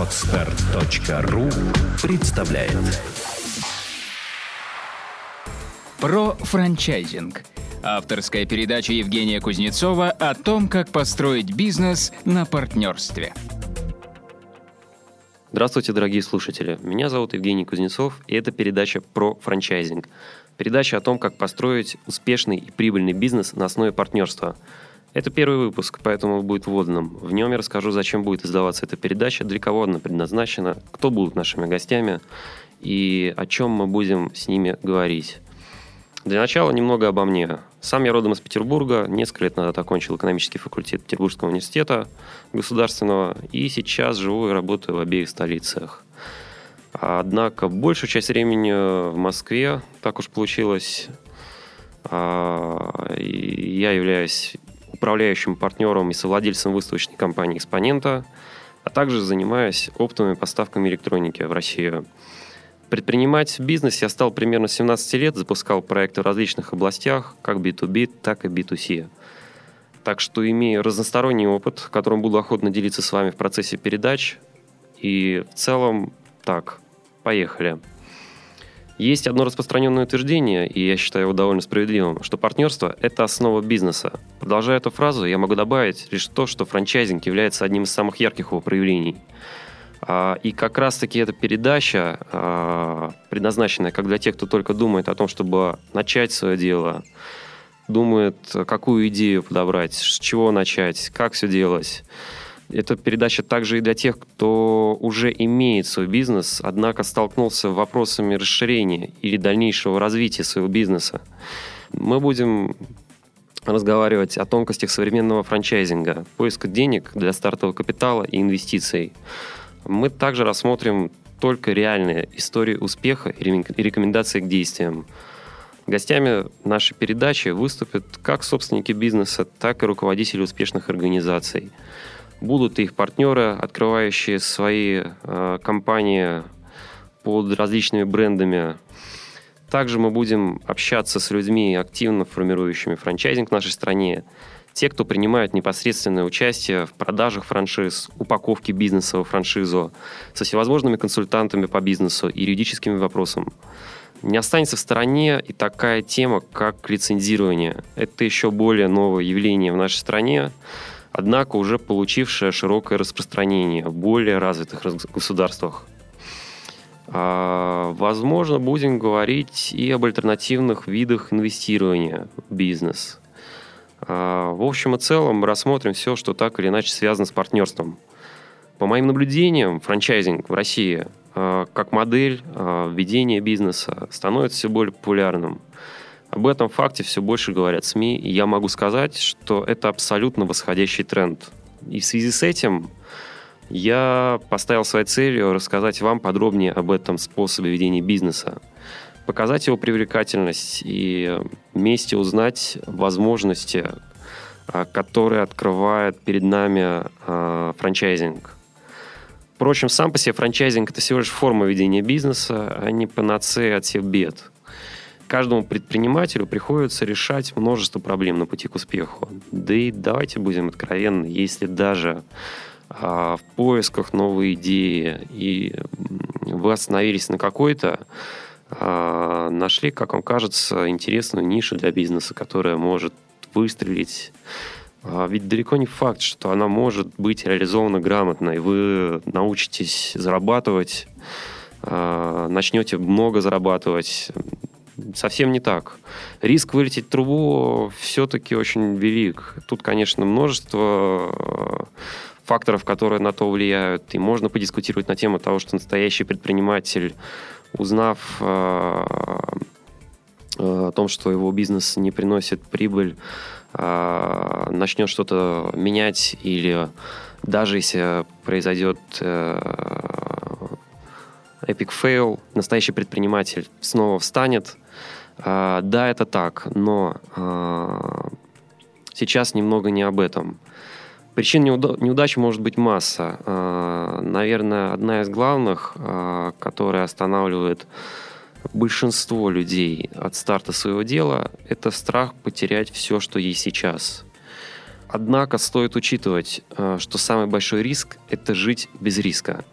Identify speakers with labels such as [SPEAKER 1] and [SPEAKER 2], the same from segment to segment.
[SPEAKER 1] Отстар.ру представляет
[SPEAKER 2] Про франчайзинг. Авторская передача Евгения Кузнецова о том, как построить бизнес на партнерстве.
[SPEAKER 3] Здравствуйте, дорогие слушатели. Меня зовут Евгений Кузнецов, и это передача про франчайзинг. Передача о том, как построить успешный и прибыльный бизнес на основе партнерства – это первый выпуск, поэтому будет вводным. В нем я расскажу, зачем будет издаваться эта передача, для кого она предназначена, кто будут нашими гостями и о чем мы будем с ними говорить. Для начала немного обо мне. Сам я родом из Петербурга, несколько лет назад окончил экономический факультет Петербургского университета государственного, и сейчас живу и работаю в обеих столицах. Однако большую часть времени в Москве, так уж получилось, а, я являюсь управляющим партнером и совладельцем выставочной компании «Экспонента», а также занимаюсь оптовыми поставками электроники в Россию. Предпринимать бизнес я стал примерно 17 лет, запускал проекты в различных областях, как B2B, так и B2C. Так что имею разносторонний опыт, которым буду охотно делиться с вами в процессе передач. И в целом так, поехали. Есть одно распространенное утверждение, и я считаю его довольно справедливым, что партнерство – это основа бизнеса. Продолжая эту фразу, я могу добавить лишь то, что франчайзинг является одним из самых ярких его проявлений. А, и как раз-таки эта передача, а, предназначенная как для тех, кто только думает о том, чтобы начать свое дело, думает, какую идею подобрать, с чего начать, как все делать – это передача также и для тех, кто уже имеет свой бизнес, однако столкнулся с вопросами расширения или дальнейшего развития своего бизнеса. Мы будем разговаривать о тонкостях современного франчайзинга, поиска денег для стартового капитала и инвестиций. Мы также рассмотрим только реальные истории успеха и рекомендации к действиям. Гостями нашей передачи выступят как собственники бизнеса, так и руководители успешных организаций – Будут их партнеры, открывающие свои э, компании под различными брендами. Также мы будем общаться с людьми, активно формирующими франчайзинг в нашей стране. Те, кто принимают непосредственное участие в продажах франшиз, упаковке бизнеса во франшизу, со всевозможными консультантами по бизнесу и юридическими вопросами. Не останется в стороне и такая тема, как лицензирование. Это еще более новое явление в нашей стране однако уже получившая широкое распространение в более развитых государствах. А, возможно, будем говорить и об альтернативных видах инвестирования в бизнес. А, в общем и целом рассмотрим все, что так или иначе связано с партнерством. По моим наблюдениям, франчайзинг в России а, как модель ведения бизнеса становится все более популярным. Об этом факте все больше говорят СМИ, и я могу сказать, что это абсолютно восходящий тренд. И в связи с этим я поставил своей целью рассказать вам подробнее об этом способе ведения бизнеса, показать его привлекательность и вместе узнать возможности, а, которые открывает перед нами а, франчайзинг. Впрочем, сам по себе франчайзинг – это всего лишь форма ведения бизнеса, а не панацея от всех бед – каждому предпринимателю приходится решать множество проблем на пути к успеху. Да и давайте будем откровенны, если даже а, в поисках новой идеи и вы остановились на какой-то, а, нашли, как вам кажется, интересную нишу для бизнеса, которая может выстрелить. А, ведь далеко не факт, что она может быть реализована грамотно, и вы научитесь зарабатывать, а, начнете много зарабатывать, совсем не так. Риск вылететь трубу все-таки очень велик. Тут, конечно, множество э, факторов, которые на то влияют. И можно подискутировать на тему того, что настоящий предприниматель, узнав э, э, о том, что его бизнес не приносит прибыль, начнет что-то менять или даже если произойдет epic fail, настоящий предприниматель снова встанет, а, да, это так, но а, сейчас немного не об этом. Причин неудачи может быть масса. А, наверное, одна из главных, которая останавливает большинство людей от старта своего дела, это страх потерять все, что есть сейчас. Однако стоит учитывать, что самый большой риск – это жить без риска.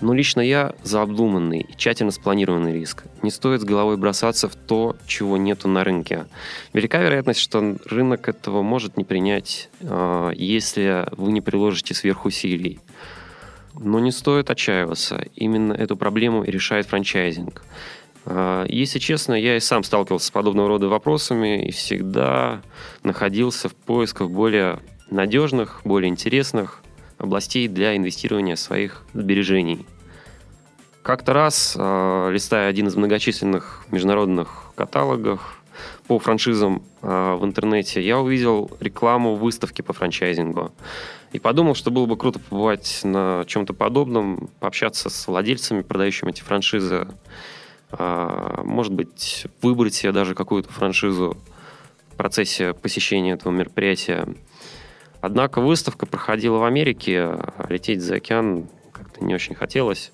[SPEAKER 3] Но лично я за обдуманный и тщательно спланированный риск. Не стоит с головой бросаться в то, чего нету на рынке. Велика вероятность, что рынок этого может не принять, э, если вы не приложите сверхусилий. Но не стоит отчаиваться. Именно эту проблему и решает франчайзинг. Э, если честно, я и сам сталкивался с подобного рода вопросами и всегда находился в поисках более надежных, более интересных областей для инвестирования своих сбережений. Как-то раз, э, листая один из многочисленных международных каталогов по франшизам э, в интернете, я увидел рекламу выставки по франчайзингу. И подумал, что было бы круто побывать на чем-то подобном, пообщаться с владельцами, продающими эти франшизы. Э, может быть, выбрать себе даже какую-то франшизу в процессе посещения этого мероприятия. Однако выставка проходила в Америке, а лететь за океан как-то не очень хотелось,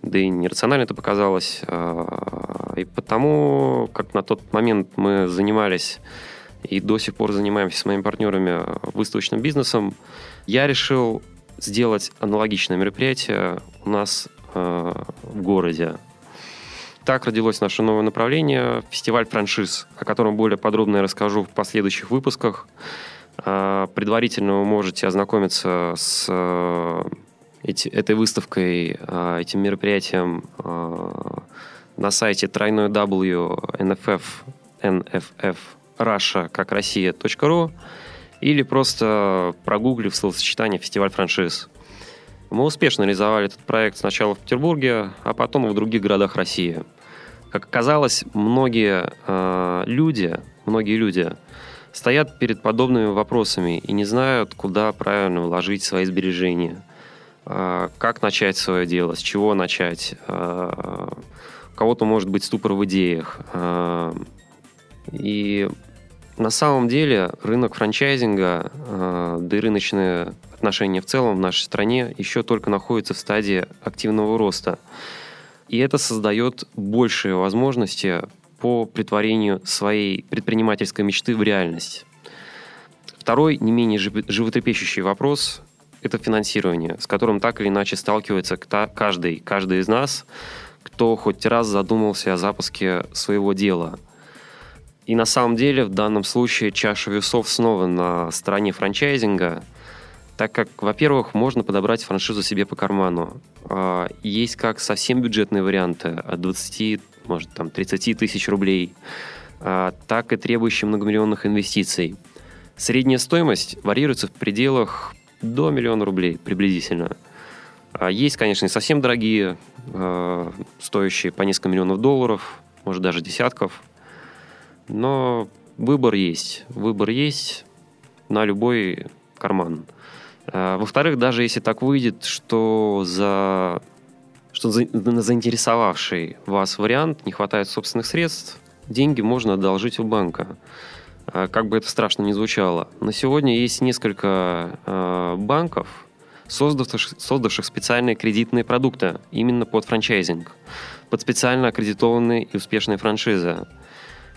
[SPEAKER 3] да и нерационально это показалось. А, и потому, как на тот момент мы занимались и до сих пор занимаемся с моими партнерами выставочным бизнесом, я решил сделать аналогичное мероприятие у нас а, в городе. Так родилось наше новое направление – фестиваль франшиз, о котором более подробно я расскажу в последующих выпусках. А, предварительно вы можете ознакомиться с э, этой выставкой, а, этим мероприятием а, на сайте тройной W NFF, NFF Russia, как Россия.ру или просто прогуглив словосочетание «фестиваль франшиз». Мы успешно реализовали этот проект сначала в Петербурге, а потом и в других городах России. Как оказалось, многие э, люди, многие люди стоят перед подобными вопросами и не знают, куда правильно вложить свои сбережения. А, как начать свое дело, с чего начать. А, у кого-то может быть ступор в идеях. А, и на самом деле рынок франчайзинга, да и рыночные отношения в целом в нашей стране еще только находятся в стадии активного роста. И это создает большие возможности по притворению своей предпринимательской мечты в реальность. Второй, не менее животрепещущий вопрос – это финансирование, с которым так или иначе сталкивается каждый, каждый из нас, кто хоть раз задумался о запуске своего дела. И на самом деле в данном случае чаша весов снова на стороне франчайзинга, так как, во-первых, можно подобрать франшизу себе по карману. А, есть как совсем бюджетные варианты от 20 может, там, 30 тысяч рублей, а, так и требующие многомиллионных инвестиций. Средняя стоимость варьируется в пределах до миллиона рублей приблизительно. А есть, конечно, и совсем дорогие, а, стоящие по несколько миллионов долларов, может даже десятков. Но выбор есть. Выбор есть на любой карман. Во-вторых, даже если так выйдет, что за что на заинтересовавший вас вариант не хватает собственных средств, деньги можно одолжить у банка. А, как бы это страшно ни звучало. На сегодня есть несколько а, банков, создавших, создавших специальные кредитные продукты именно под франчайзинг, под специально аккредитованные и успешные франшизы.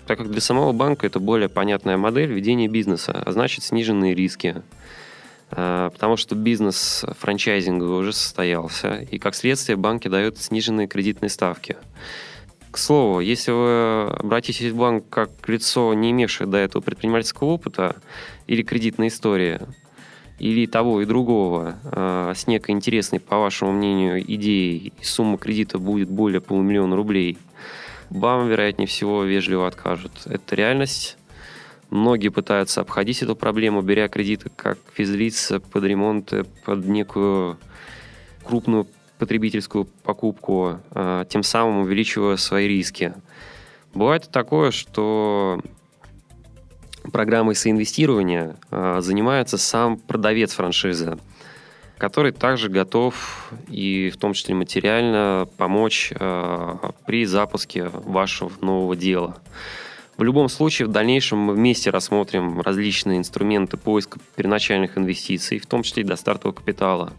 [SPEAKER 3] Так как для самого банка это более понятная модель ведения бизнеса, а значит сниженные риски – потому что бизнес франчайзинга уже состоялся, и как следствие банки дают сниженные кредитные ставки. К слову, если вы обратитесь в банк как лицо, не имевшее до этого предпринимательского опыта или кредитной истории, или того и другого, э, с некой интересной, по вашему мнению, идеей, и сумма кредита будет более полумиллиона рублей, вам, вероятнее всего, вежливо откажут. Это реальность, Многие пытаются обходить эту проблему, беря кредиты как физлица под ремонт, под некую крупную потребительскую покупку, а, тем самым увеличивая свои риски. Бывает такое, что программой соинвестирования а, занимается сам продавец франшизы, который также готов и в том числе материально помочь а, при запуске вашего нового дела. В любом случае, в дальнейшем мы вместе рассмотрим различные инструменты поиска первоначальных инвестиций, в том числе и до стартового капитала.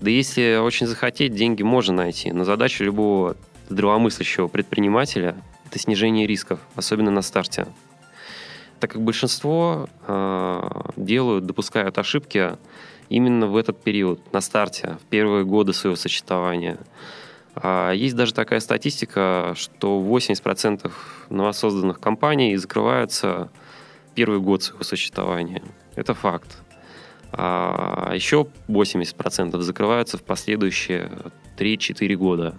[SPEAKER 3] Да если очень захотеть, деньги можно найти, но задача любого здравомыслящего предпринимателя – это снижение рисков, особенно на старте. так как большинство делают, допускают ошибки именно в этот период, на старте, в первые годы своего существования. А есть даже такая статистика, что 80% новосозданных компаний закрываются первый год своего существования. Это факт. А еще 80% закрываются в последующие 3-4 года.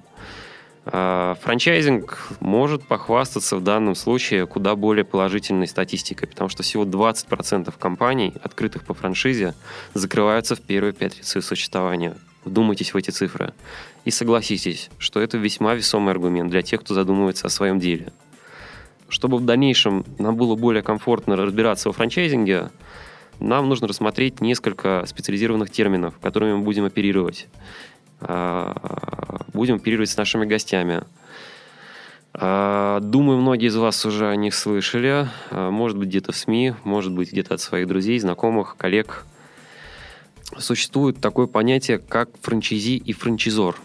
[SPEAKER 3] А франчайзинг может похвастаться в данном случае куда более положительной статистикой, потому что всего 20% компаний, открытых по франшизе, закрываются в первые 5 лет своего существования. Вдумайтесь в эти цифры. И согласитесь, что это весьма весомый аргумент для тех, кто задумывается о своем деле. Чтобы в дальнейшем нам было более комфортно разбираться во франчайзинге, нам нужно рассмотреть несколько специализированных терминов, которыми мы будем оперировать. А, будем оперировать с нашими гостями. А, думаю, многие из вас уже о них слышали. А, может быть, где-то в СМИ, может быть, где-то от своих друзей, знакомых, коллег. Существует такое понятие, как франчайзи и франчизор.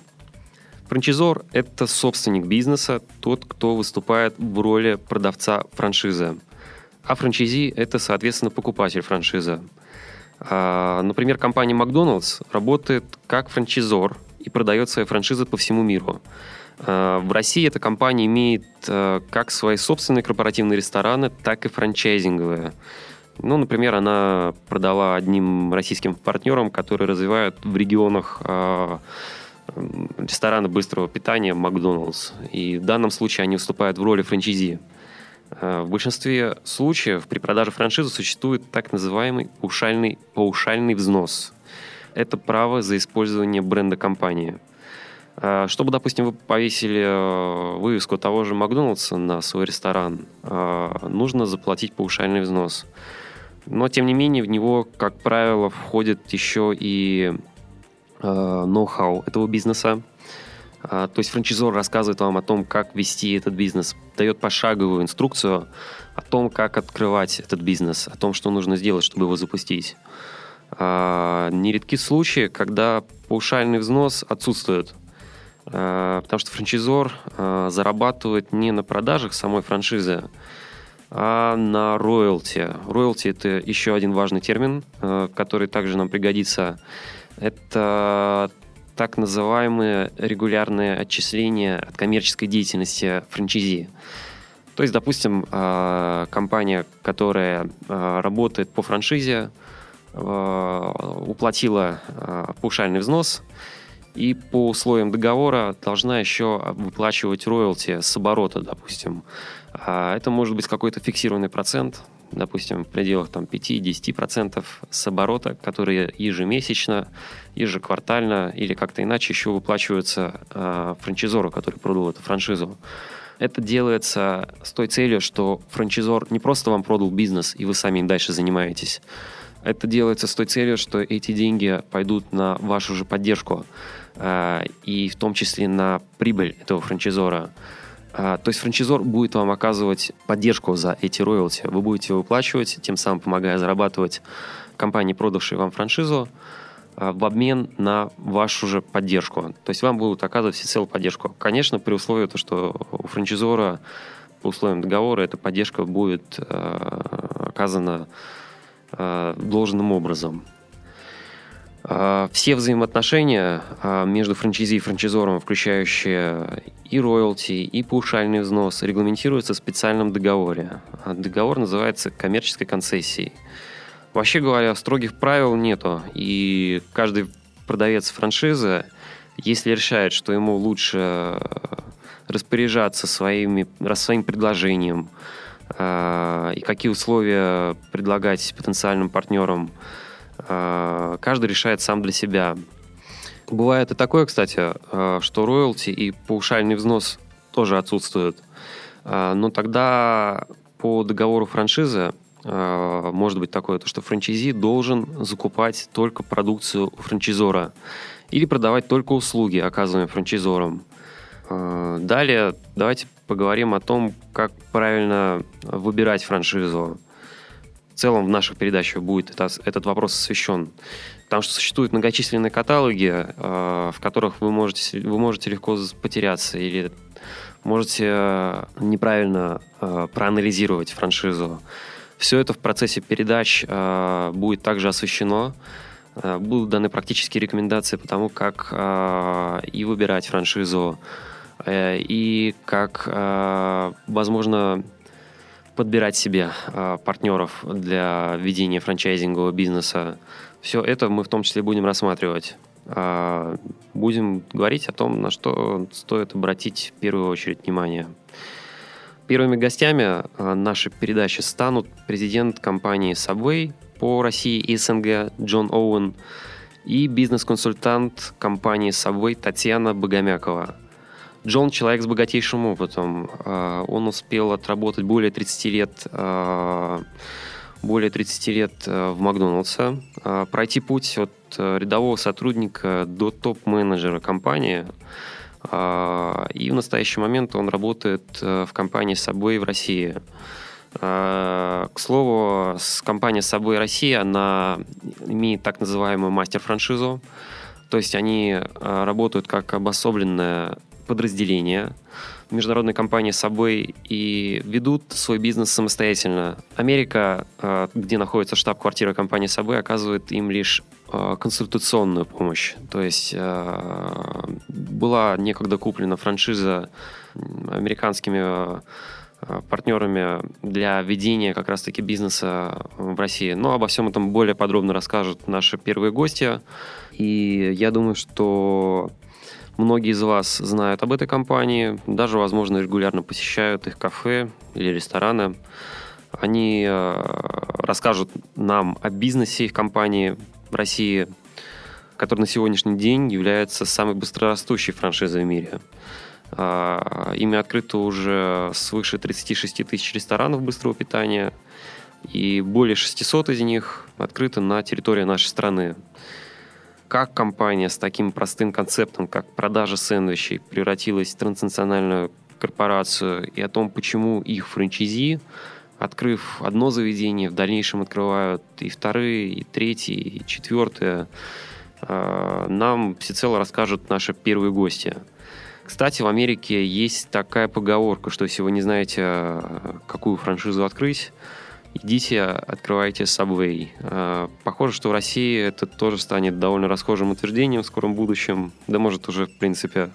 [SPEAKER 3] Франчизор – это собственник бизнеса, тот, кто выступает в роли продавца франшизы. А франчайзи – это, соответственно, покупатель франшизы. А, например, компания Макдоналдс работает как франчизор и продает свои франшизы по всему миру. А, в России эта компания имеет а, как свои собственные корпоративные рестораны, так и франчайзинговые. Ну, например, она продала одним российским партнерам, которые развивают в регионах рестораны быстрого питания Макдоналдс. И в данном случае они выступают в роли франчайзи. Э, в большинстве случаев при продаже франшизы существует так называемый паушальный, паушальный взнос. Это право за использование бренда компании. Э, чтобы, допустим, вы повесили э, вывеску того же Макдоналдса на свой ресторан, нужно заплатить паушальный взнос. Но, тем не менее, в него, как правило, входит еще и ноу-хау этого бизнеса, а, то есть франчайзор рассказывает вам о том, как вести этот бизнес, дает пошаговую инструкцию о том, как открывать этот бизнес, о том, что нужно сделать, чтобы его запустить. А, нередки случаи, когда паушальный взнос отсутствует, а, потому что франчайзор зарабатывает не на продажах самой франшизы, а на роялти. Роялти – это еще один важный термин, который также нам пригодится. Это так называемые регулярные отчисления от коммерческой деятельности франчайзи. То есть, допустим, а, компания, которая а, работает по франшизе, а, уплатила паушальный взнос и по условиям договора должна еще выплачивать роялти с оборота, допустим. Это может быть какой-то фиксированный процент, допустим, в пределах там, 5-10% с оборота, которые ежемесячно, ежеквартально или как-то иначе еще выплачиваются э, франчизору, который продал эту франшизу. Это делается с той целью, что франчизор не просто вам продал бизнес, и вы сами им дальше занимаетесь. Это делается с той целью, что эти деньги пойдут на вашу же поддержку, э, и в том числе на прибыль этого франчизора. А, то есть франчайзор будет вам оказывать поддержку за эти роялти. Вы будете выплачивать, тем самым помогая зарабатывать компании, продавшей вам франшизу, а, в обмен на вашу же поддержку. То есть вам будут оказывать всецелую поддержку. Конечно, при условии, то, что у франчайзора по условиям договора эта поддержка будет э, оказана должным образом. А, все взаимоотношения а, между франчайзи и франчайзором, включающие и роялти, и паушальный взнос, регламентируются в специальном договоре. А, договор называется коммерческой концессией. Вообще говоря, строгих правил нету, и каждый продавец франшизы, если решает, что ему лучше распоряжаться своими, своим предложением, и какие условия предлагать потенциальным партнерам Э, каждый решает сам для себя. Бывает и такое, кстати, э, что роялти и паушальный взнос тоже отсутствуют. Э, но тогда по договору франшизы может быть такое, то, что франчайзи должен закупать только продукцию у франчайзора или продавать только услуги, оказываемые франчайзором. Далее давайте поговорим о том, как правильно выбирать франшизу целом в наших передачах будет это, этот вопрос освещен. Потому что существуют многочисленные каталоги, э, в которых вы можете, вы можете легко потеряться или можете э, неправильно э, проанализировать франшизу. Все это в процессе передач э, будет также освещено. Э, будут даны практические рекомендации по тому, как э, и выбирать франшизу, э, и как, э, возможно, подбирать себе э, партнеров для ведения франчайзингового бизнеса. Все это мы в том числе будем рассматривать. Э, будем говорить о том, на что стоит обратить в первую очередь внимание. Первыми гостями э, нашей передачи станут президент компании Subway по России и СНГ Джон Оуэн и бизнес-консультант компании Subway Татьяна Богомякова. Джон человек с богатейшим опытом. Э, он успел отработать более 30 лет э, более 30 лет в Макдоналдсе, пройти путь от рядового сотрудника до топ-менеджера компании – а, и в настоящий момент он работает в компании Subway в России. А, к слову, с компанией Subway Россия, она имеет так называемую мастер-франшизу. То есть они работают как обособленное подразделение международной компании Subway и ведут свой бизнес самостоятельно. Америка, э, где находится штаб-квартира компании Subway, оказывает им лишь Э, консультационную помощь. То есть э, была некогда куплена франшиза американскими партнерами для ведения как раз-таки бизнеса в России. Но обо всем этом более подробно расскажут наши первые гости. И я думаю, что многие из вас знают об этой компании, даже, возможно, регулярно посещают их кафе или рестораны. Они расскажут нам о бизнесе их компании, в России, который на сегодняшний день является самой быстрорастущей франшизой в мире. А, ими открыто уже свыше 36 тысяч ресторанов быстрого питания, и более 600 из них открыты на территории нашей страны. Как компания с таким простым концептом, как продажа сэндвичей, превратилась в транснациональную корпорацию, и о том, почему их франчайзи открыв одно заведение, в дальнейшем открывают и вторые, и третьи, и четвертые. А, нам всецело расскажут наши первые гости. Кстати, в Америке есть такая поговорка, что если вы не знаете, какую франшизу открыть, идите, открывайте Subway. А, похоже, что в России это тоже станет довольно расхожим утверждением в скором будущем. Да может уже, в принципе,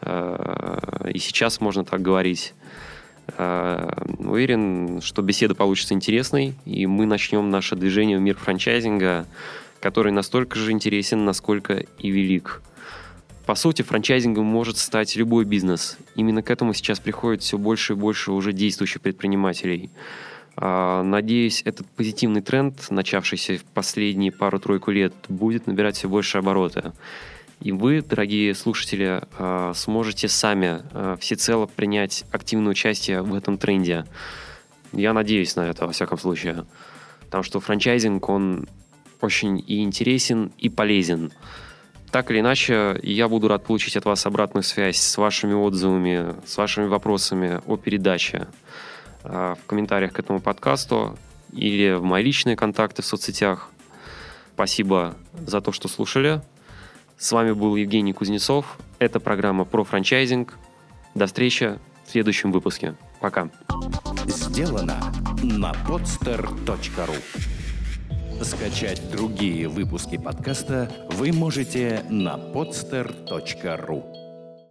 [SPEAKER 3] а, и сейчас можно так говорить. Э, уверен, что беседа получится интересной, и мы начнем наше движение в мир франчайзинга, который настолько же интересен, насколько и велик. По сути, франчайзингом может стать любой бизнес. Именно к этому сейчас приходит все больше и больше уже действующих предпринимателей. Э, надеюсь, этот позитивный тренд, начавшийся в последние пару-тройку лет, будет набирать все больше обороты. И вы, дорогие слушатели, э, сможете сами э, всецело принять активное участие в этом тренде. Я надеюсь на это, во всяком случае. Потому что франчайзинг, он очень и интересен, и полезен. Так или иначе, я буду рад получить от вас обратную связь с вашими отзывами, с вашими вопросами о передаче в комментариях к этому подкасту или в мои личные контакты в соцсетях. Спасибо за то, что слушали. С вами был Евгений Кузнецов. Это программа про франчайзинг. До встречи в следующем выпуске. Пока.
[SPEAKER 1] Сделано на podster.ru Скачать другие выпуски подкаста вы можете на podster.ru